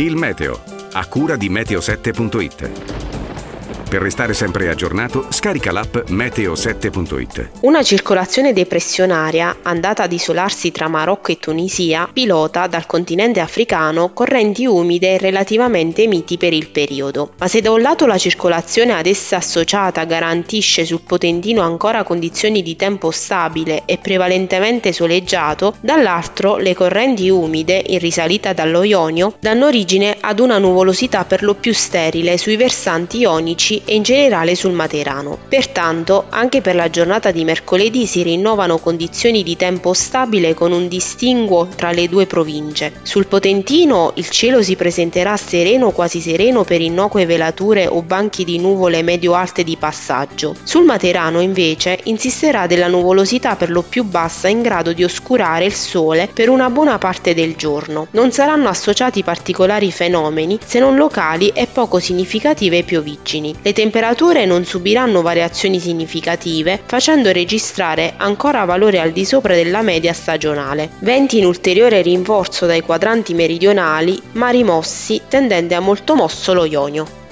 Il meteo, a cura di meteo7.it. Per restare sempre aggiornato, scarica l'app meteo7.it. Una circolazione depressionaria, andata ad isolarsi tra Marocco e Tunisia, pilota dal continente africano correnti umide relativamente miti per il periodo. Ma se da un lato la circolazione ad essa associata garantisce sul potentino ancora condizioni di tempo stabile e prevalentemente soleggiato, dall'altro le correnti umide, in risalita dallo Ionio, danno origine ad una nuvolosità per lo più sterile sui versanti ionici e in generale sul Materano. Pertanto, anche per la giornata di mercoledì si rinnovano condizioni di tempo stabile con un distinguo tra le due province. Sul Potentino il cielo si presenterà sereno quasi sereno per innocue velature o banchi di nuvole medio-alte di passaggio. Sul Materano invece insisterà della nuvolosità per lo più bassa in grado di oscurare il sole per una buona parte del giorno. Non saranno associati particolari fenomeni se non locali e poco significative piovigini. Le temperature non subiranno variazioni significative, facendo registrare ancora valori al di sopra della media stagionale. Venti in ulteriore rinforzo dai quadranti meridionali, ma rimossi tendente a molto mosso lo Ionio.